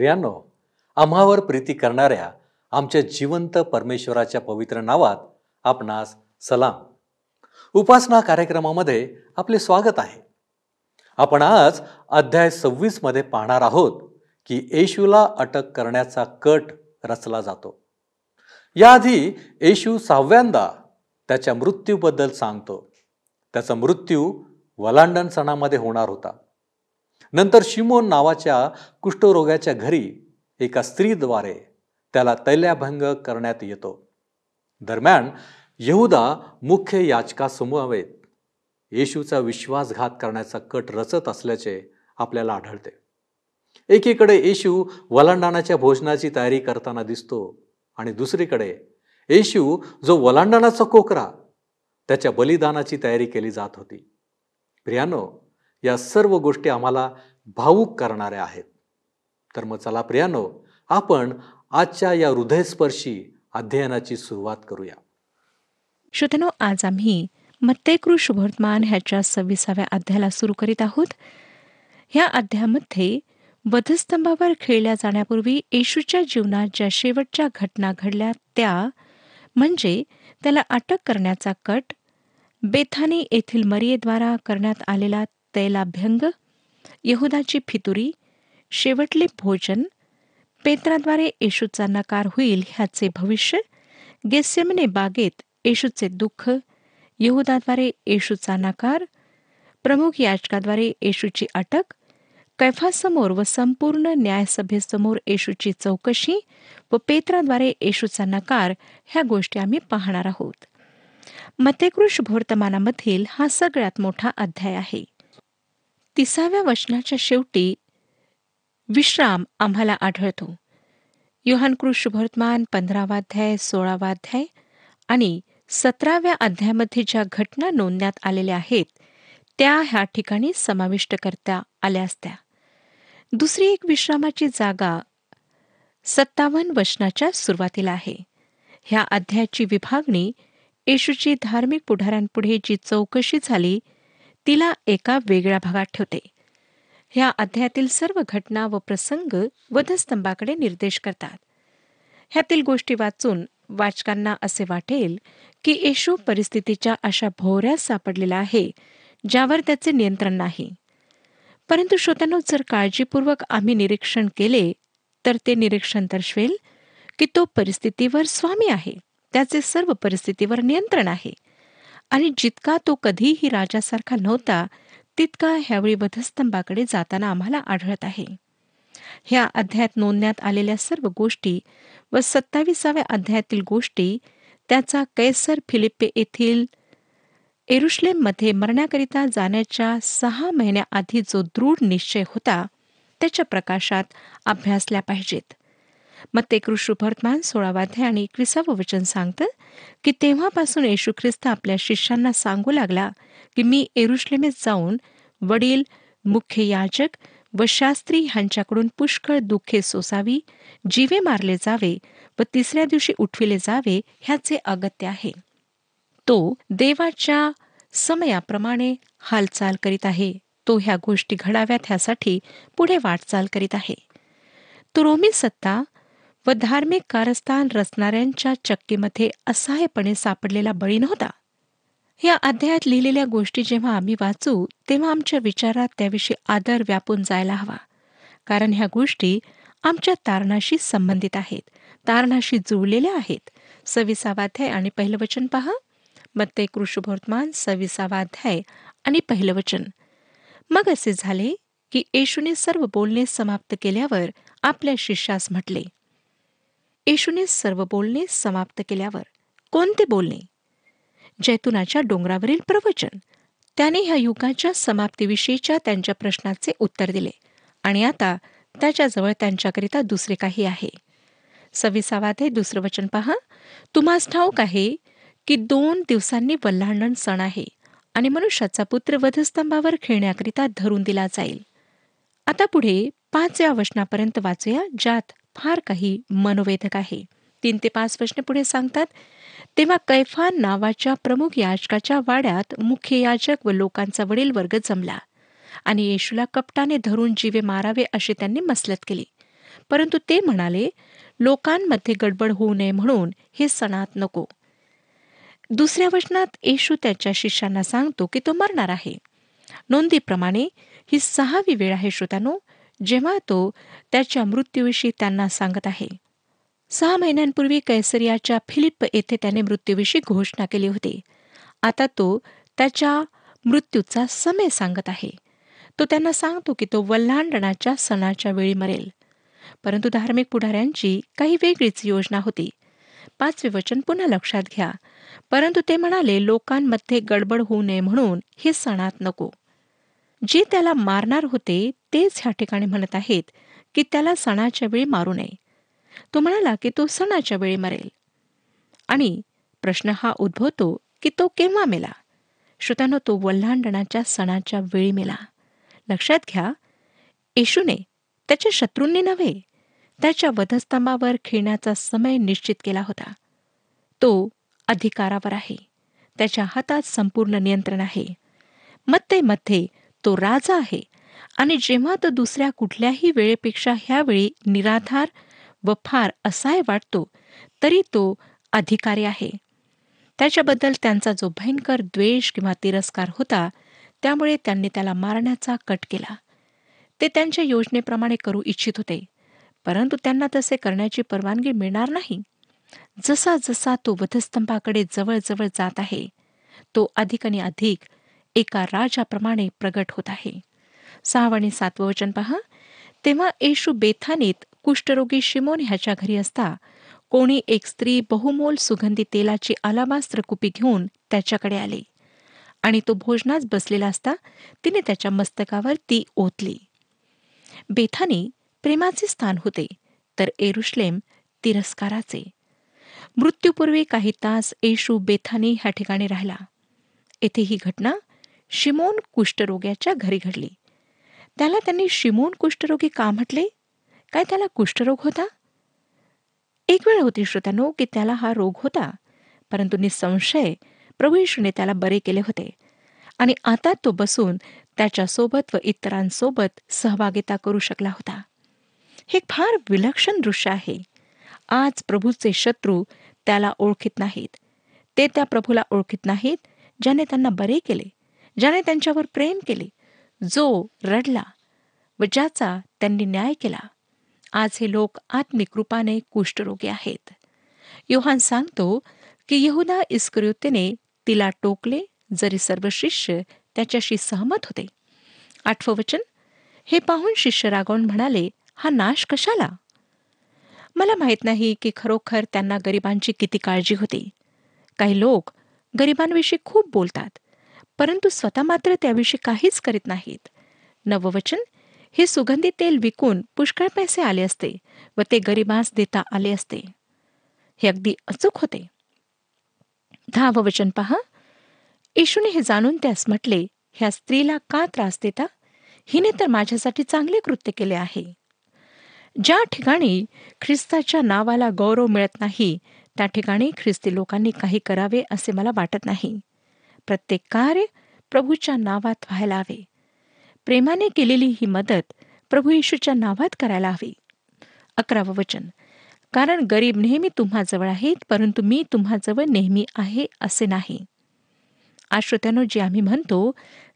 प्रियांनो आम्हावर प्रीती करणाऱ्या आमच्या जिवंत परमेश्वराच्या पवित्र नावात आपणास सलाम. उपासना कार्यक्रमामध्ये आपले स्वागत आहे. आपण आज अध्याय सव्वीसमध्ये पाहणार आहोत की येशूला अटक करण्याचा कट रचला जातो. याआधी येशू सहाव्यांदा त्याच्या मृत्यूबद्दल सांगतो. त्याचा मृत्यू वलांडन सणामध्ये होणार होता. नंतर शिमोन नावाच्या कुष्ठरोगाच्या घरी एका स्त्रीद्वारे त्याला तैल्याभंग करण्यात येतो. दरम्यान यहुदा मुख्य याचकासमवेत येशूचा विश्वासघात करण्याचा कट रचत असल्याचे आपल्याला आढळते. एकीकडे येशू वलांडाणाच्या भोजनाची तयारी करताना दिसतो आणि दुसरीकडे येशू जो वलांडाणाचा कोकरा त्याच्या बलिदानाची तयारी केली जात होती. प्रियानो या सर्व गोष्टी आम्हाला भावूक करणाऱ्या आहेत. तर मग चला प्रियानो आपण आजच्या या हृदयस्पर्शी अध्ययनाची सुरुवात करूया. श्रोतनो आज आम्ही मत्तेकृ शुभवर्तमान ह्याच्या सव्वीसाव्या अध्यायाला सुरू करीत आहोत. ह्या अध्यायामध्ये वधस्तंभावर खेळल्या जाण्यापूर्वी येशूच्या जीवनात ज्या शेवटच्या घटना घडल्या त्या म्हणजे त्याला अटक करण्याचा कट बेथानी येथील मरियेद्वारा करण्यात आलेला तैलाभ्यंग यहुदाची फितुरी शेवटले भोजन पेत्राद्वारे येशूचा नकार होईल ह्याचे भविष्य गेस्यमने बागेत येशूचे दुःख यहुदाद्वारे येशूचा नकार प्रमुख याचकाद्वारे येशूची अटक कैफासमोर व संपूर्ण न्यायसभेसमोर येशूची चौकशी व पेत्राद्वारे येशूचा नकार ह्या गोष्टी आम्ही पाहणार आहोत. मतेकृष वर्तमानामधील हा सगळ्यात मोठा अध्याय आहे. तिसाव्या वचनाच्या शेवटी विश्राम आम्हाला आढळतो. योहानकृष शुभवर्तमान पंधरावा अध्याय सोळावा अध्याय आणि सतराव्या अध्यायामध्ये ज्या घटना नोंदण्यात आलेल्या आहेत त्या ह्या ठिकाणी समाविष्ट करता आल्या असत्या. दुसरी एक विश्रामाची जागा सत्तावन्न वचनाच्या सुरुवातीला आहे. ह्या अध्यायाची विभागणी येशूची धार्मिक पुढाऱ्यांपुढे जी चौकशी झाली तिला एका वेगळ्या भागात ठेवते. ह्या अध्यायातील सर्व घटना व प्रसंग वधस्तंभाकडे निर्देश करतात. ह्यातील गोष्टी वाचून वाचकांना असे वाटेल की येशू परिस्थितीच्या अशा भोवऱ्यात सापडलेला आहे ज्यावर त्याचे नियंत्रण नाही. परंतु श्रोत्यांनो जर काळजीपूर्वक आम्ही निरीक्षण केले तर ते निरीक्षण दर्शवेल की तो परिस्थितीवर स्वामी आहे. त्याचे सर्व परिस्थितीवर नियंत्रण आहे. आणि जितका तो कधीही राजासारखा नव्हता तितका ह्यावेळी वधस्तंभाकडे जाताना आम्हाला आढळत आहे. ह्या अध्यायात नोंदण्यात आलेल्या सर्व गोष्टी व सत्ताविसाव्या अध्यायातील गोष्टी त्याचा कैसर फिलिप्पे येथील एरुश्लेममध्ये मरण्याकरिता जाण्याच्या सहा महिन्याआधी जो दृढ निश्चय होता त्याच्या प्रकाशात अभ्यासल्या पाहिजेत. मग ते कृष्णभर्तमान सोळावाध्याय आणि एकविसावं वचन सांगतं की तेव्हापासून येशू ख्रिस्त आपल्या शिष्यांना सांगू लागला की मी एरुश्लेमेत जाऊन वडील मुख्य याजक व शास्त्री ह्यांच्याकडून पुष्कळ दुःखे सोसावी जीवे मारले जावे व तिसऱ्या दिवशी उठविले जावे ह्याचे अगत्य आहे. तो देवाच्या समयाप्रमाणे हालचाल करीत आहे. तो ह्या गोष्टी घडाव्यात ह्यासाठी पुढे वाटचाल करीत आहे. तो रोमी सत्ता व धार्मिक कारस्थान रचणाऱ्यांच्या चक्कीमध्ये असहायपणे सापडलेला बळी नव्हता. या अध्यायात लिहिलेल्या गोष्टी जेव्हा आम्ही वाचू तेव्हा आमच्या विचारात त्याविषयी आदर व्यापून जायला हवा. कारण ह्या गोष्टी आमच्या तारणाशी संबंधित आहेत तारणाशी जुळलेल्या आहेत. सविसावाध्याय आणि पहिलं वचन पहा. मग ते कृषभवर्तमान सविसावाध्याय आणि पहिलं वचन. मग असे झाले की येशूने सर्व बोलणे समाप्त केल्यावर आपल्या शिष्यास म्हटले येशूने सर्व बोलणे समाप्त केल्यावर कोणते बोलणे? जैतुनाच्या डोंगरावरील प्रवचन. त्याने ह्या युगाच्या समाप्तीविषयीच्या त्यांच्या प्रश्नाचे उत्तर दिले आणि आता त्याच्याजवळ त्यांच्याकरिता दुसरे काही आहे. सविसावात दुसरं वचन पहा. तुम्हास ठाऊक आहे की दोन दिवसांनी वल्हांडण सण आहे आणि मनुष्याचा पुत्र वधस्तंभावर खेळण्याकरिता धरून दिला जाईल. आता पुढे पाचव्या वचनापर्यंत वाचूया ज्यात फार काही मनोवेधक आहे. तीन ते पाच प्रश्न पुढे सांगतात. तेव्हा कैफान नावाच्या प्रमुख याचकाच्या वाड्यात मुख्य याजक व लोकांचा वडील वर्ग जमला. आणि येशूला कपटाने धरून जीवे मारावे अशी त्यांनी मसलत केली. परंतु ते म्हणाले लोकांमध्ये गडबड होऊ नये म्हणून हे सणात नको. दुसऱ्या वचनात येशू त्याच्या शिष्यांना सांगतो की तो मरणार आहे. नोंदीप्रमाणे ही सहावी वेळ आहे श्रोत्यानो. जेव्हा तो त्याच्या मृत्यूविषयी त्यांना सांगत आहे. सहा महिन्यांपूर्वी कैसरियाच्या फिलिप येथे त्याने मृत्यूविषयी घोषणा केली होती. आता तो त्याच्या मृत्यूचा समय सांगत आहे. तो त्यांना सांगतो की तो वल्हांडणाच्या सणाच्या वेळी मरेल. परंतु धार्मिक पुढाऱ्यांची काही वेगळीच योजना होती. पाचवे वचन पुन्हा लक्षात घ्या. परंतु ते म्हणाले लोकांमध्ये गडबड होऊ नये म्हणून हे सणात नको. जे त्याला मारणार होते तेच ह्या ठिकाणी म्हणत आहेत की त्याला सणाच्या वेळी मारू नये. तो म्हणाला की तो सणाच्या वेळी मरेल. आणि प्रश्न हा उद्भवतो की तो केव्हा मेला? श्रोत्यानं तो वल्हांडणाच्या सणाच्या वेळी मेला. लक्षात घ्या येशूने त्याच्या शत्रूंनी नव्हे त्याच्या वधस्तंभावर खेळण्याचा समय निश्चित केला होता. तो अधिकारावर आहे. त्याच्या हातात संपूर्ण नियंत्रण आहे. मध्ये मध्ये तो राजा आहे. आणि जेव्हा तो दुसऱ्या कुठल्याही वेळेपेक्षा ह्यावेळी निराधार व फार असाय वाटतो तरी तो अधिकारी आहे. त्याच्याबद्दल त्यांचा जो भयंकर द्वेष किंवा तिरस्कार होता त्यामुळे त्यांनी त्याला मारण्याचा कट केला. ते त्यांच्या योजनेप्रमाणे करू इच्छित होते परंतु त्यांना तसे करण्याची परवानगी मिळणार नाही. जसा जसा तो वधस्तंभाकडे जवळजवळ जात आहे तो अधिक आणि अधिक एका राजाप्रमाणे प्रगट होत आहे. सहावं आणि सातवं वचन पहा. तेव्हा येशू बेथानीत कुष्ठरोगी शिमोन ह्याच्या घरी असता. कोणी एक स्त्री बहुमोल सुगंधी तेलाची अलाबास्त्र कुपी घेऊन त्याच्याकडे आली. आणि तो भोजनास बसलेला असता तिने त्याच्या मस्तकावर ती ओतली. बेथानी प्रेमाचे स्थान होते तर एरुश्लेम तिरस्काराचे. मृत्यूपूर्वी काही तास येशू बेथानी ह्या ठिकाणी राहिला. येथे ही घटना शिमोन कुष्ठरोग्याच्या घरी घडली. त्याला त्यांनी शिमोन कुष्ठरोगी का म्हटले? काय त्याला कुष्ठरोग होता? एक वेळ होती श्रोत्यानो की त्याला हा रोग होता परंतु निसंशय प्रभू येशूने त्याला बरे केले होते. आणि आता तो बसून त्याच्यासोबत व इतरांसोबत सहभागिता करू शकला होता. हे फार विलक्षण दृश्य आहे. आज प्रभूचे शत्रू त्याला ओळखीत नाहीत. ते त्या प्रभूला ओळखीत नाहीत ज्याने त्यांना बरे केले ज्याने त्यांच्यावर प्रेम केले जो रडला व ज्याचा त्यांनी न्याय केला आज हे लोक आत्मिक रूपाने कुष्ठरोगी आहेत. योहान सांगतो की यहुदा इस्करियोतेने तिला टोकले जरी सर्व शिष्य त्याच्याशी सहमत होते. आठवं वचन हे पाहून शिष्य रागवून म्हणाले हा नाश कशाला? मला माहीत नाही की खरोखर त्यांना गरिबांची किती काळजी होती. काही लोक गरिबांविषयी खूप बोलतात परंतु स्वतः मात्र त्याविषयी काहीच करीत नाहीत. नववचन हे सुगंधी तेल विकून पुष्कळ पैसे आले असते व ते गरिबास देता आले असते. हे अगदी अचूक होते. दहावं वचन पहा. येशूने हे जाणून त्यास म्हटले ह्या स्त्रीला का त्रास देता? हिने तर माझ्यासाठी चांगले कृत्य केले आहे. ज्या ठिकाणी ख्रिस्ताच्या नावाला गौरव मिळत नाही त्या ठिकाणी ख्रिस्ती लोकांनी काही करावे असे मला वाटत नाही. प्रत्येक कार्य प्रभूच्या नावात व्हायला हवे. प्रेमाने केलेली ही मदत प्रभू येशूच्या नावात करायला हवी. अकरावं वचन. कारण गरीब नेहमी तुम्हाजवळ आहेत परंतु मी तुम्हाजवळ नेहमी आहे असे नाही. आश्रोत्यानो जे आम्ही म्हणतो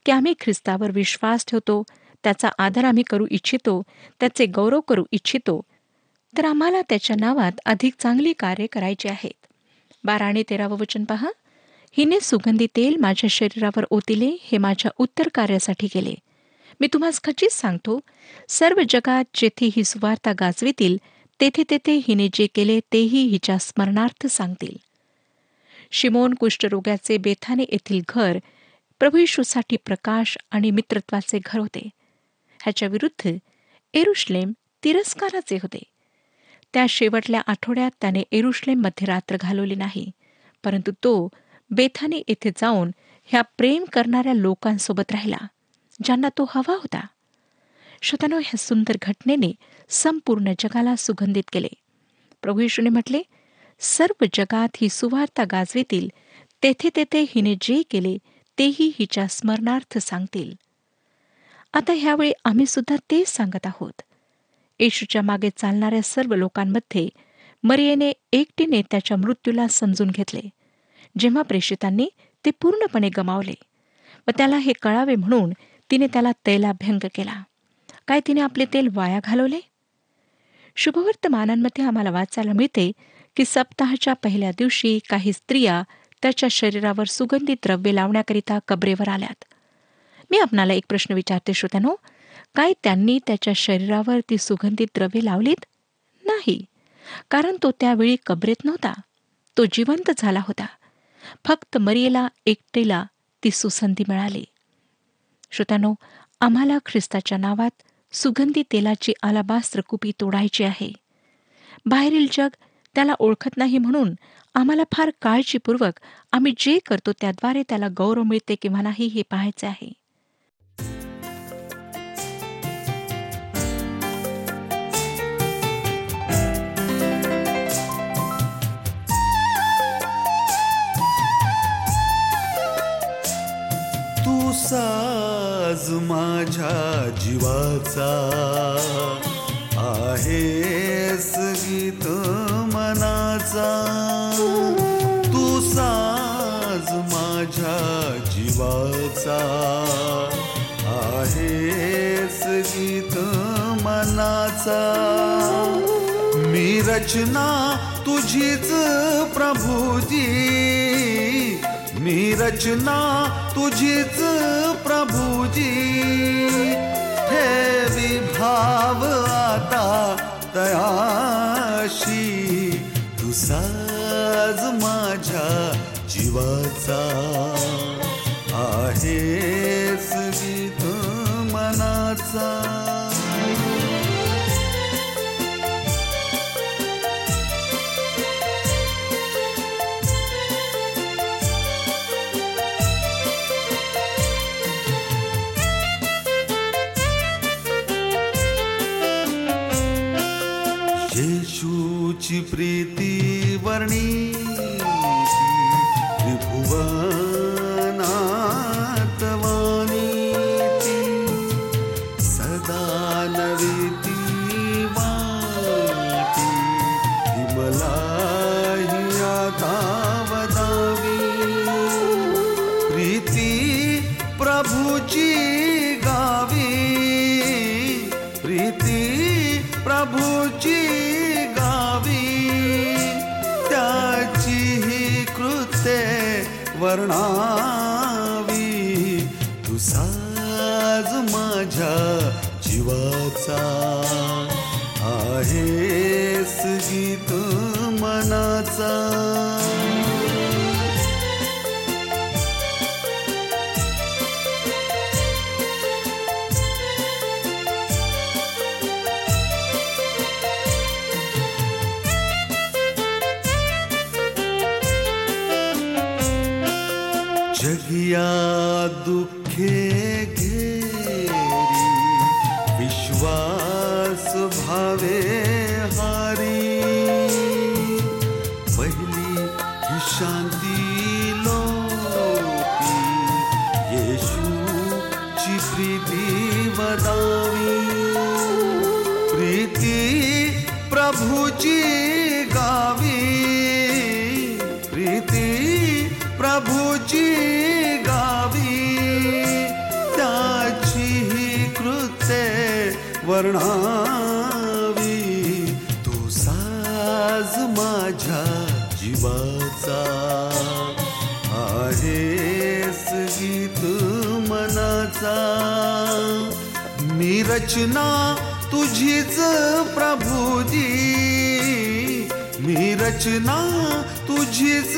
की आम्ही ख्रिस्तावर विश्वास ठेवतो त्याचा आदर आम्ही करू इच्छितो त्याचे गौरव करू इच्छितो तर आम्हाला त्याच्या नावात अधिक चांगली कार्य करायची आहेत. बारा आणि तेरावं वचन पहा. हिने सुगंधी तेल माझ्या शरीरावर ओतिले हे माझ्या उत्तर कार्यासाठी केले. मी तुम्हास खचित सांगतो सर्व जगात जेथे ही सुवार्ता गाजवितील तेथे तेथे हिने जे केले तेही हिच्या स्मरणार्थ सांगतील. शिमोन कुष्ठरोग्याचे बेथाने येथील घर प्रभू येशूसाठी प्रकाश आणि मित्रत्वाचे घर होते. ह्याच्या विरुद्ध एरुश्लेम तिरस्काराचे होते. त्या शेवटल्या आठवड्यात त्याने एरुश्लेममध्ये रात्र घालवली नाही परंतु तो बेथानी येथे जाऊन ह्या प्रेम करणाऱ्या लोकांसोबत राहिला ज्यांना तो हवा होता. श्रोतानो ह्या सुंदर घटनेने संपूर्ण जगाला सुगंधित केले. प्रभू येशूने म्हटले सर्व जगात ही सुवार्ता गाजवेतील तेथे तेथे हिने जे केले तेही हिच्या स्मरणार्थ सांगतील. आता ह्यावेळी आम्ही सुद्धा तेच सांगत आहोत. येशूच्या मागे चालणाऱ्या सर्व लोकांमध्ये मरियेने एकटीने त्याच्या मृत्यूला समजून घेतले. जेव्हा प्रेषितांनी ते पूर्णपणे गमावले व त्याला हे कळावे म्हणून तिने त्याला तैलाभ्यंग केला. काय तिने आपले तेल वाया घालवले? शुभवर्तमानांमध्ये आम्हाला वाचायला मिळते की सप्ताहाच्या पहिल्या दिवशी काही स्त्रिया त्याच्या शरीरावर सुगंधित द्रव्ये लावण्याकरिता कबरेवर आल्यात. मी आपणाला एक प्रश्न विचारते श्रोत्यानो काय त्यांनी त्याच्या शरीरावर ती सुगंधित द्रव्ये लावलीत? नाही. कारण तो त्यावेळी कबरेत नव्हता. तो जिवंत झाला होता. फक्त मरियेला एकटेला ती सुसंधी मिळाली. श्रोत्यानो आम्हाला ख्रिस्ताच्या नावात सुगंधी तेलाची आलाबास्त्र कुपी तोडायची आहे. बाहेरील जग त्याला ओळखत नाही म्हणून आम्हाला फार काळजीपूर्वक आम्ही जे करतो त्याद्वारे त्याला गौरव मिळते किंवा नाही हे पाहायचे आहे. साज माझ्या जीवाचा. आहे गीत मनाचा. तू साज माझ्या जीवाचा. आहेस गीत मनाचा. मी रचना तुझीच प्रभुजी. मी रचना तुझीच प्रभुजी हे विभाव करणावी. तू साज माझ्या जीवाचा. आहेस गीत मनाचा. शांती लोपी येशूची प्रीती वदावी. प्रीती प्रभूची गावी. प्रीती प्रभूची गावी. त्याची ही कृत्ये वर्णा रचना तुझीच प्रभुजी मी रचना तुझीच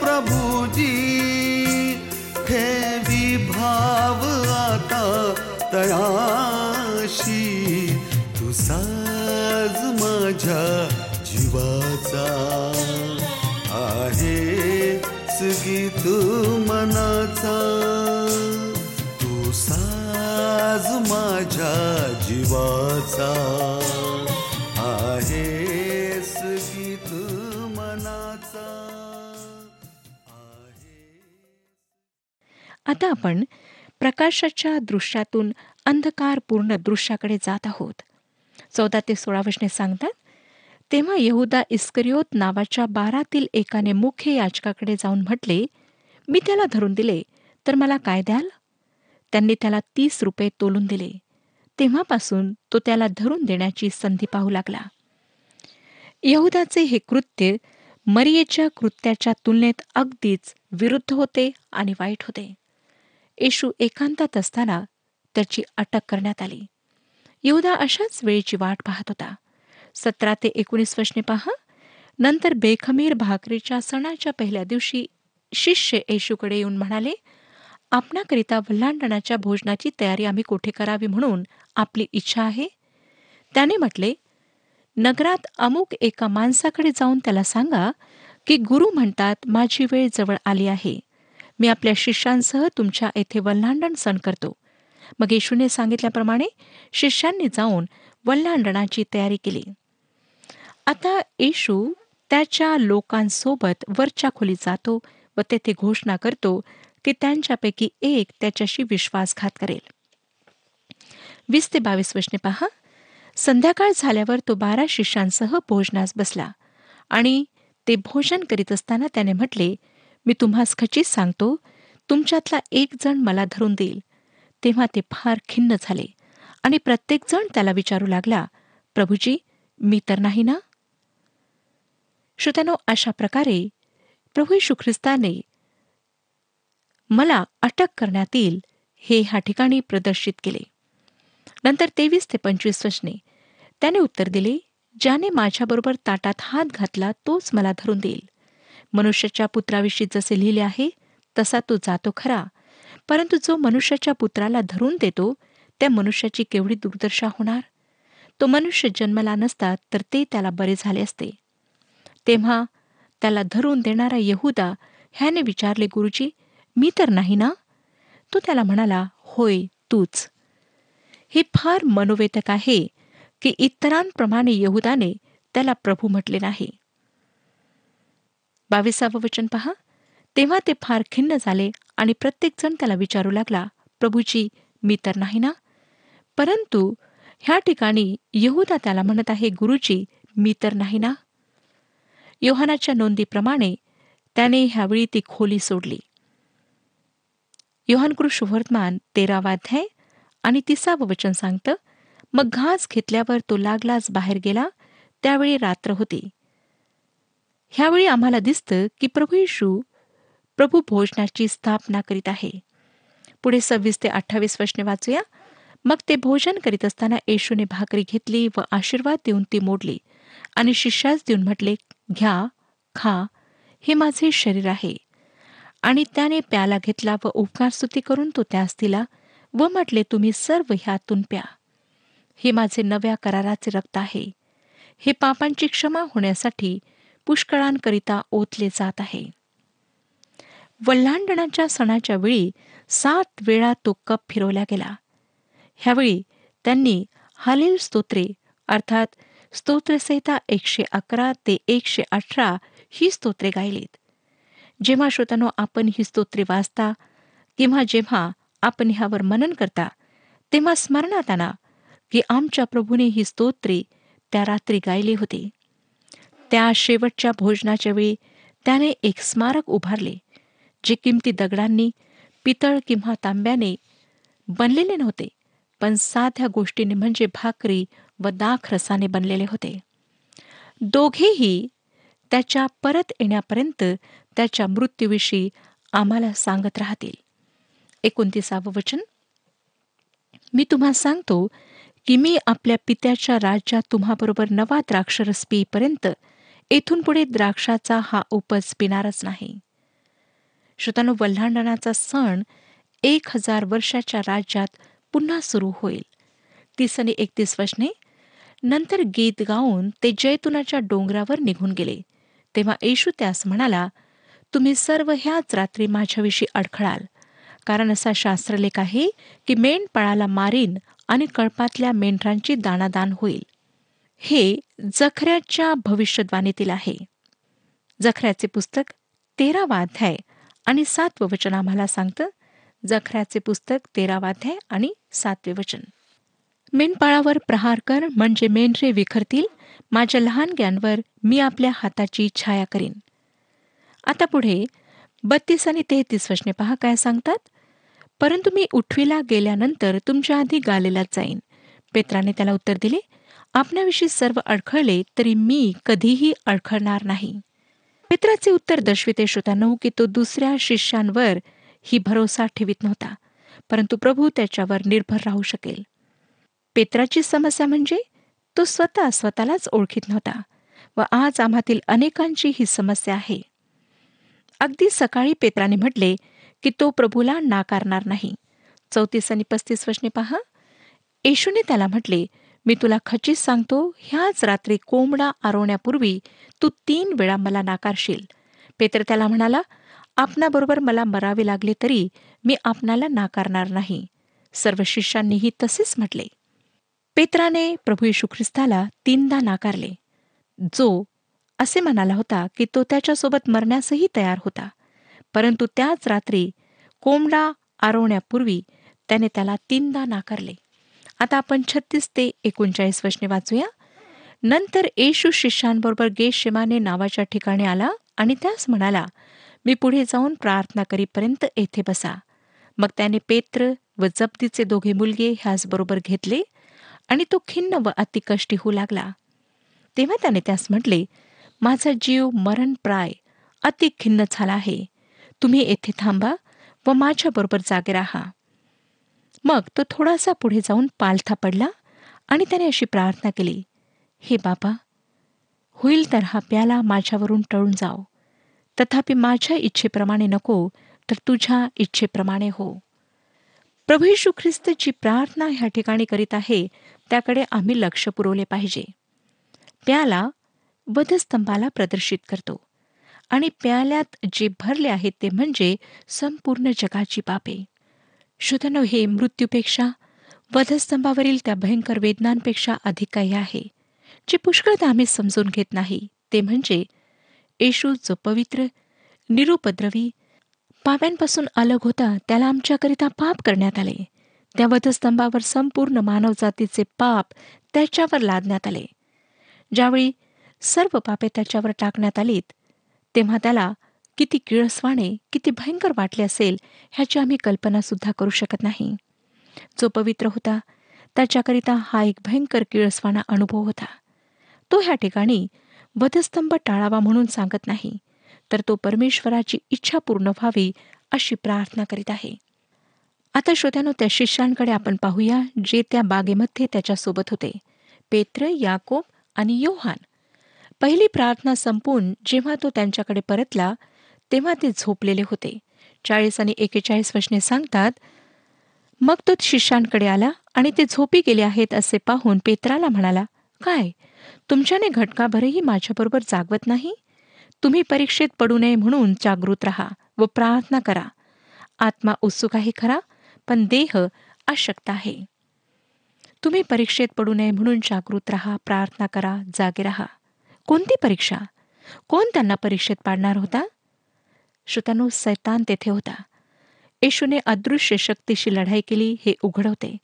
प्रभुजी हे विभाव आता तयाशी तू साज माझ्या जीवाचा. आहे गीत मनाचा. तू साज माझ्या जीवाचा आहे गीत मनाचा. आता आपण प्रकाशाच्या दृश्यातून अंधकारपूर्ण दृश्याकडे जात आहोत. चौदा ते सोळा वचने सांगतात तेव्हा यहुदा इस्करियोत नावाच्या बारातील एकाने मुख्य याचकाकडे जाऊन म्हटले मी त्याला धरून दिले तर मला काय द्याल? त्यांनी त्याला तीस रुपये तोलून दिले. तेव्हापासून तो त्याला धरून देण्याची संधी पाहू लागला. यहुदाचे हे कृत्य मरियेच्या कृत्याच्या तुलनेत अगदीच विरुद्ध होते आणि वाईट होते. येशू एकांतात असताना त्याची अटक करण्यात आली. यहुदा अशाच वेळेची वाट पाहत होता. सतरा ते एकोणीस वचने पहा. नंतर बेखमीर भाकरीच्या सणाच्या पहिल्या दिवशी शिष्य येशूकडे येऊन म्हणाले आपणाकरिता वल्हांडणाच्या भोजनाची तयारी आम्ही कोठे करावी म्हणून आपली इच्छा आहे? त्याने म्हटले नगरात अमुक एका माणसाकडे जाऊन त्याला सांगा की गुरु म्हणतात माझी वेळ जवळ आली आहे. मी आपल्या शिष्यांसह तुमच्या येथे वल्हांडण सण करतो. मग येशूने सांगितल्याप्रमाणे शिष्यांनी जाऊन वल्हांडणाची तयारी केली. आता येशू त्याच्या लोकांसोबत वरच्या खोलीत जातो व तेथे घोषणा करतो की त्यांच्यापैकी एक त्याच्याशी विश्वासघात करेल. वीस ते बावीस वचने पहा. संध्याकाळ झाल्यावर तो बारा शिष्यांसह भोजनास बसला आणि ते भोजन करीत असताना त्याने म्हटले मी तुम्हास खचित सांगतो तुमच्यातला एक जण मला धरून देईल. तेव्हा ते फार खिन्न झाले आणि प्रत्येकजण त्याला विचारू लागला प्रभूजी मी तर नाही ना? श्रोत्यानो अशा प्रकारे प्रभू येशू ख्रिस्ताने मला अटक करण्यात येईल हे ह्या ठिकाणी प्रदर्शित केले. नंतर तेवीस ते पंचवीस वचने त्याने उत्तर दिले ज्याने माझ्याबरोबर ताटात हात घातला तोच मला धरून देईल. मनुष्याच्या पुत्राविषयी जसे लिहिले आहे तसा तो जातो खरा. परंतु जो मनुष्याच्या पुत्राला धरून देतो त्या मनुष्याची केवढी दुर्दशा होणार? तो मनुष्य जन्मला नसता तर ते त्याला बरे झाले असते. तेव्हा त्याला धरून देणारा यहुदा ह्याने विचारले गुरुजी मी तर नाही ना? तो त्याला म्हणाला होय तूच. हे फार मनोवेतक आहे की इतरांप्रमाणे यहुदाने त्याला प्रभू म्हटले नाही. बावीसावं वचन पहा. तेव्हा ते फार खिन्न झाले आणि प्रत्येकजण त्याला विचारू लागला प्रभूजी मी तर नाही ना? परंतु ह्या ठिकाणी यहुदा त्याला म्हणत आहे गुरुजी मी तर नाही ना? योहानाच्या नोंदीप्रमाणे त्याने ह्यावेळी ती खोली सोडली. योहान शुभवर्तमान तेरावा अध्याय आणि तिसावं वचन सांगतं मग घास घेतल्यावर तो लागलाच बाहेर गेला त्यावेळी रात्र होती. ह्यावेळी आम्हाला दिसतं की प्रभू येशू प्रभू भोजनाची स्थापना करीत आहे. पुढे सव्वीस ते अठ्ठावीस वचने वाचूया. मग ते भोजन करीत असताना येशूने भाकरी घेतली व आशीर्वाद देऊन ती मोडली आणि शिष्यास देऊन म्हटले घ्या खा हे माझे शरीर आहे. आणि त्याने प्याला घेतला व उपकारस्तुती करून तो त्यास दिला व म्हटले तुम्ही सर्व ह्यातून प्या. हे माझे नव्या कराराचे रक्त आहे. हे पापांची क्षमा होण्यासाठी पुष्कळांकरिता ओतले जात आहे. वल्हांडणाच्या सणाच्या वेळी सात वेळा तो कप फिरवला गेला. ह्यावेळी त्यांनी हालील स्तोत्रे अर्थात स्तोत्रसहिता एकशे अकरा ते एकशे अठरा ही स्तोत्रे गायलीत. जेव्हा श्रोतानो आपण ही स्तोत्रे वाचता किंवा जेव्हा आपण ह्यावर मनन करता तेव्हा स्मरणात आणा की आमच्या प्रभूने ही स्तोत्रे त्या रात्री गायली होती. त्या शेवटच्या भोजनाच्या वेळी त्याने एक स्मारक उभारले जे किमती दगडांनी पितळ किंवा तांब्याने बनलेले नव्हते पण साध्या गोष्टीने म्हणजे भाकरी व दाख रसाने बनलेले होते. दोघेही त्याच्या परत येण्यापर्यंत त्याच्या मृत्यूविषयी आम्हाला सांगत राहतील. एकोणतीसावं वचन? मी तुम्हा सांगतो की मी आपल्या पित्याच्या राज्यात तुम्हाबरोबर नवा द्राक्षरस पिईपर्यंत येथून पुढे द्राक्षाचा हा उपज पिणारच नाही. श्रोतानो वल्हांडणाचा सण एक हजार वर्षाच्या राज्यात पुन्हा सुरू होईल. तीस आणि एकतीस वचने नंतर गीत गाऊन ते जैतुनाच्या डोंगरावर निघून गेले. तेव्हा येशू त्यास म्हणाला तुम्ही सर्व ह्याच रात्री माझ्याविषयी अडखळाल. कारण असा शास्त्रलेख आहे की मेंढपाळाला मारीन आणि कळपातल्या मेंढरांची दानादान होईल. हे जखऱ्याच्या भविष्यद्वाणीतील आहे. जखऱ्याचे पुस्तक तेरावा अध्याय आणि सातवं वचन आम्हाला सांगतं. जखऱ्याचे पुस्तक तेरावा अध्याय आणि सातवे वचन. मेंढपाळावर प्रहार कर म्हणजे मेंढरे विखरतील. माझ्या लहानग्यांवर मी आपल्या हाताची छाया करीन. आता पुढे बत्तीस आणि तेहतीस वचने पहा काय सांगतात. परंतु मी उठवीला गेल्यानंतर तुमच्या आधी गालेलाच जाईन. पेत्राने त्याला उत्तर दिले आपल्याविषयी सर्व अडखळले तरी मी कधीही अडखळणार नाही. पेत्राचे उत्तर दर्शविते श्रोतांनो की तो दुसऱ्या शिष्यांवर ही भरोसा ठेवित नव्हता परंतु प्रभू त्याच्यावर निर्भर राहू शकेल. पेत्राची समस्या म्हणजे तो स्वतः स्वतःलाच ओळखीत नव्हता व आज आम्हातील अनेकांची ही समस्या आहे. अगदी सकाळी पेत्राने म्हटले की तो प्रभूला नाकारणार नाही. चौतीस आणि पस्तीस वचने पहा. येशूने त्याला म्हटले मी तुला खचित सांगतो ह्याच रात्री कोंबडा आरवण्यापूर्वी तू तीन वेळा मला नाकारशील. पेत्र त्याला म्हणाला आपणाबरोबर मला मरावे लागले तरी मी आपणाला नाकारणार नाही. सर्व शिष्यांनीही तसेच म्हटले. पेत्राने प्रभू येशू ख्रिस्ताला तीनदा नाकारले. जो असे म्हणाला होता की तो त्याच्यासोबत मरण्यासही तयार होता. परंतु त्याच रात्री कोंबडा आरवण्यापूर्वी त्याने त्याला तीनदा नाकारले. आता आपण छत्तीस ते एकोणचाळीस वचने वाचूया. नंतर येशू शिष्यांबरोबर गेशेमाने नावाच्या ठिकाणी आला आणि त्यास म्हणाला मी पुढे जाऊन प्रार्थना करीपर्यंत येथे बसा. मग त्याने पेत्र व जप्तीचे दोघे मुलगे ह्याचबरोबर घेतले आणि तो खिन्न व अतिकष्टी होऊ लागला. तेव्हा त्याने त्यास म्हटले माझा जीव मरण प्राय अति खिन्न झाला आहे. तुम्ही येथे थांबा व माझ्याबरोबर जागे राहा. मग तो थोडासा पुढे जाऊन पालथा पडला आणि त्याने अशी प्रार्थना केली हे बाबा होईल तर हा प्याला माझ्यावरून टळून जाव. तथापि माझ्या इच्छेप्रमाणे नको तर तुझ्या इच्छेप्रमाणे हो. प्रभू यशू ख्रिस्त जी प्रार्थना ह्या ठिकाणी करीत आहे त्याकडे आम्ही लक्ष पुरवले पाहिजे. प्याला वधस्तंभाला प्रदर्शित करतो. आणि प्याल्यात जे भरले आहे ते म्हणजे संपूर्ण जगाची पापे. शुधनो हे मृत्यूपेक्षा वधस्तंभावरील त्या भयंकर वेदनांपेक्षा अधिक काही आहे जे पुष्कळदा आम्ही समजून घेत नाही. ते म्हणजे येशू जो पवित्र निरुपद्रवी पाव्यांपासून अलग होता त्याला आमच्याकरिता पाप करण्यात आले. त्या वधस्तंभावर संपूर्ण मानवजातीचे पाप त्याच्यावर लादण्यात आले. ज्यावेळी सर्व पापे त्याच्यावर टाकण्यात आलीत तेव्हा त्याला किती किळसवाणे किती भयंकर वाटले असेल ह्याची आम्ही कल्पना सुद्धा करू शकत नाही. जो पवित्र होता त्याच्याकरिता हा एक भयंकर किळसवाणा अनुभव होता. तो ह्या ठिकाणी वधस्तंभ टाळावा म्हणून सांगत नाही तर तो परमेश्वराची इच्छा पूर्ण व्हावी अशी प्रार्थना करीत आहे. आता श्रोत्यानो त्या शिष्यांकडे आपण पाहूया जे त्या बागेमध्ये त्याच्यासोबत होते. पेत्र याकोब आणि योहान पहिली प्रार्थना संपून जेव्हा तो त्यांच्याकडे परतला तेव्हा ते झोपलेले होते. चाळीस आणि एकेचाळीस वचने सांगतात मग तो शिष्यांकडे आला आणि ते झोपी गेले आहेत असे पाहून पेत्राला म्हणाला काय तुमच्याने घटकाभरही माझ्याबरोबर जागवत नाही? तुम्ही परीक्षेत पडू नये म्हणून जागृत राहा व प्रार्थना करा. आत्मा उत्सुक आहे खरा पण देह अशक्त आहे. तुम्ही परीक्षेत पडू नये म्हणून जागृत राहा प्रार्थना करा जागे राहा. कोणती परीक्षा? कोण त्यांना परीक्षेत पाडणार होता? श्रोत्यानो सैतान तेथे होता. येशूने अदृश्य शक्तीशी लढाई केली हे उघडवते.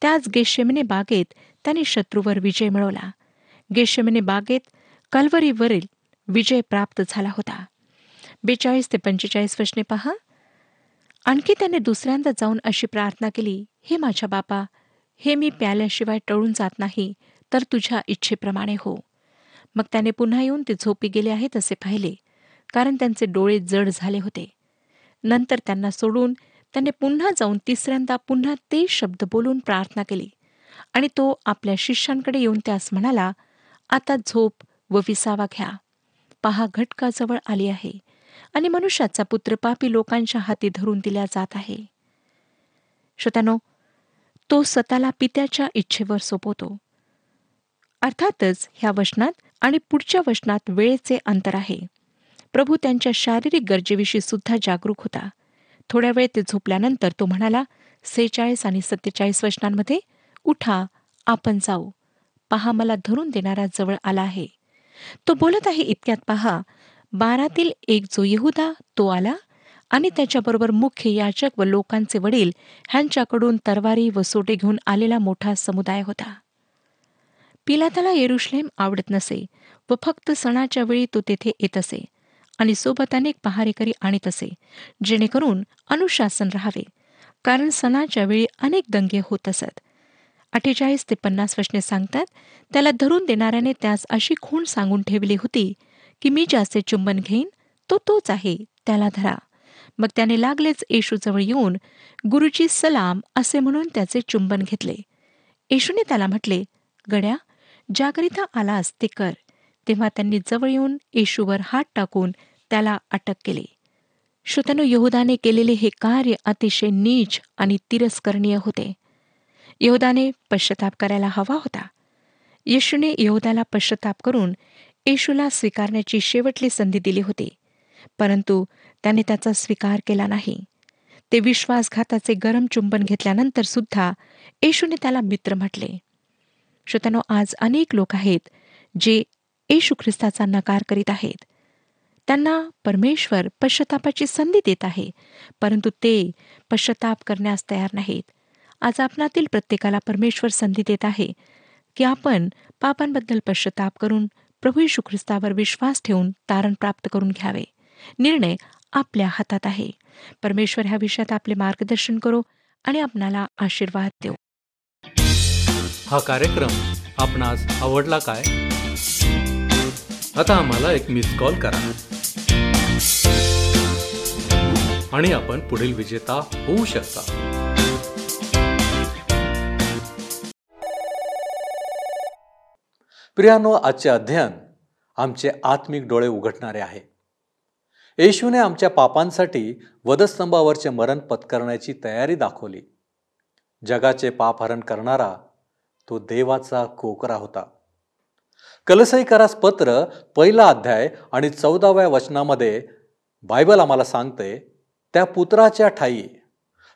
त्याच गेशेमिने बागेत त्याने शत्रूवर विजय मिळवला. गेशेमिने बागेत कलवरीवरील विजय प्राप्त झाला होता. बेचाळीस ते पंचेचाळीस वर्षने पहा. आणखी त्याने दुसऱ्यांदा जाऊन अशी प्रार्थना केली हे माझ्या बापा हे मी प्याल्याशिवाय टळून जात नाही तर तुझ्या इच्छेप्रमाणे हो. मग त्याने पुन्हा येऊन ते झोपी गेले आहेत असे पाहिले. कारण त्यांचे डोळे जड झाले होते. नंतर त्यांना सोडून त्याने पुन्हा जाऊन तिसऱ्यांदा पुन्हा ते शब्द बोलून प्रार्थना केली. आणि तो आपल्या शिष्यांकडे येऊन त्यास म्हणाला आता झोप व विसावा घ्या. पहा घटकाजवळ आली आहे आणि मनुष्याचा पुत्र पापी लोकांच्या हाती धरून दिल्या जात आहे. श्रोत्यानो तो स्वतःला पित्याच्या इच्छेवर सोपवतो. अर्थातच ह्या वचनात आणि पुढच्या वचनात वेळेचे अंतर आहे. प्रभू त्यांच्या शारीरिक गरजेविषयी सुद्धा जागरूक होता. थोड्या वेळ ते झोपल्यानंतर तो म्हणाला सेहेचाळीस आणि सत्तेचाळीस वचनांमध्ये उठा आपण जाऊ. पहा मला धरून देणारा जवळ आला आहे. तो बोलत आहे इतक्यात पहा बारातील एक जो येहुदा तो आला आणि त्याच्याबरोबर मुख्य याचक व लोकांचे वडील ह्यांच्याकडून तरवारी व सोटे घेऊन आलेला मोठा समुदाय होता. पिलाताला येरुश्लेम आवडत नसे व फक्त सणाच्या वेळी तो तेथे येत असे आणि सोबत अनेक पहारेकरी आणीत असे जेणेकरून अनुशासन राहावे. कारण सणाच्या वेळी अनेक दंगे होत असत. अठ्ठेचाळीस ते पन्नास वचने सांगतात त्याला धरून देणाऱ्याने त्यास अशी खूण सांगून ठेवली होती की मी ज्याचे चुंबन घेईन तो तोच आहे त्याला धरा. मग त्याने लागलेच येशूजवळ येऊन गुरुजी सलाम असे म्हणून त्याचे चुंबन घेतले. येशूने त्याला म्हटले गड्या ज्याकरिता आलास ते कर. तेव्हा त्यांनी जवळ येऊन येशूवर हात टाकून त्याला अटक केली. श्रोत्यानो यहुदाने केलेले हे कार्य अतिशय नीच आणि तिरस्करणीय होते. यहुदाने पश्चाताप करायला हवा होता. येशूने यहुदाला पश्चाताप करून येशूला स्वीकारण्याची शेवटली संधी दिली होती. परंतु त्याने त्याचा स्वीकार केला नाही. ते विश्वासघाताचे गरम चुंबन घेतल्यानंतर सुद्धा येशूने त्याला मित्र म्हटले. श्रोत्यानो आज अनेक लोक आहेत जे येशू ख्रिस्ताचा नकार करीत आहेत. त्यांना परमेश्वर पश्चातापाची संधी देत आहे परंतु ते पश्चाताप करण्यास तयार नाहीत. आज आपणातील प्रत्येकाला परमेश्वर संधी देत आहे की आपण पापांबद्दल पश्चाताप करून प्रभू यशू ख्रिस्तावर विश्वास ठेवून तारण प्राप्त करून घ्यावे. निर्णय आपल्या हातात आहे. परमेश्वर ह्या विषयात आपले मार्गदर्शन करो आणि आपणाला आशीर्वाद देऊ. हा कार्यक्रम आपणास आवडला काय? आता आम्हाला एक मिस कॉल करा. आणि आपण पुढील विजेता होऊ शकता. प्रियानो आजचे अध्ययन आमचे आत्मिक डोळे उघडणारे आहे. येशूने आमच्या पापांसाठी वधस्तंभावरचे मरण पत्करण्याची तयारी दाखवली. जगाचे पापहरण करणारा तो देवाचा कोकरा होता. कलसईकरास पत्र पहिला अध्याय आणि चौदाव्या वचनामध्ये बायबल आम्हाला सांगते त्या पुत्राच्या ठाई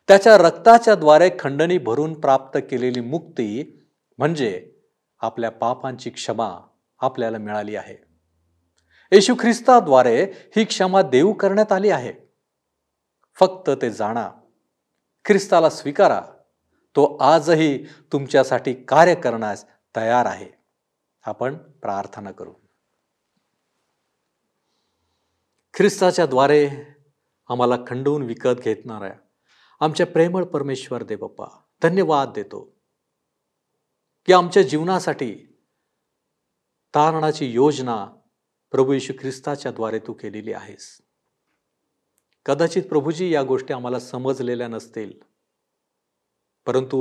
त्याच्या रक्ताच्या द्वारे खंडणी भरून प्राप्त केलेली मुक्ती म्हणजे आपल्या पापांची क्षमा आपल्याला मिळाली आहे. येशू ख्रिस्ताद्वारे ही क्षमा देऊ करण्यात आली आहे. फक्त ते जाणा. ख्रिस्ताला स्वीकारा. तो आजही तुमच्यासाठी कार्य करण्यास तयार आहे. आपण प्रार्थना करू. ख्रिस्ताच्या द्वारे आम्हाला खंडवून विकत घेतणाऱ्या आमच्या प्रेमळ परमेश्वर दे बाप्पा धन्यवाद देतो. की आमच्या जीवनासाठी तारणाची योजना प्रभू येशू ख्रिस्ताच्या द्वारे तू केलेली आहेस. कदाचित प्रभूजी या गोष्टी आम्हाला समजलेल्या नसतील. परंतु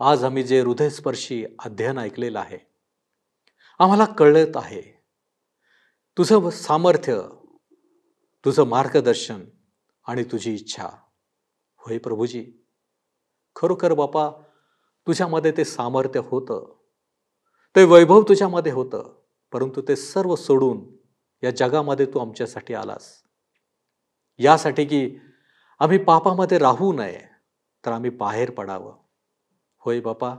आज आम्ही जे हृदयस्पर्शी अध्ययन ऐकलेलं आहे आम्हाला कळत आहे तुझं सामर्थ्य तुझं मार्गदर्शन आणि तुझी इच्छा. होय प्रभूजी खरोखर बापा तुझ्यामध्ये ते सामर्थ्य होतं. ते वैभव तुझ्यामध्ये होतं परंतु ते सर्व सोडून या जगामध्ये तू आमच्यासाठी आलास. यासाठी की आम्ही पापामध्ये राहू नये तर आम्ही बाहेर पडावं. होय बापा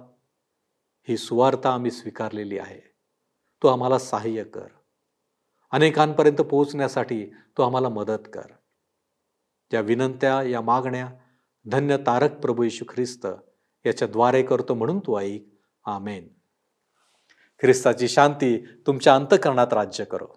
ही सुवार्ता आम्ही स्वीकारलेली आहे. तू आम्हाला सहाय्य कर. अनेकांपर्यंत पोहोचण्यासाठी तू आम्हाला मदत कर. या विनंत्या या मागण्या धन्य तारक प्रभू येशू ख्रिस्त याच्याद्वारे करतो म्हणून तू ऐक. आमेन. ख्रिस्ताची शांती तुमच्या अंतकरणात राज्य करो.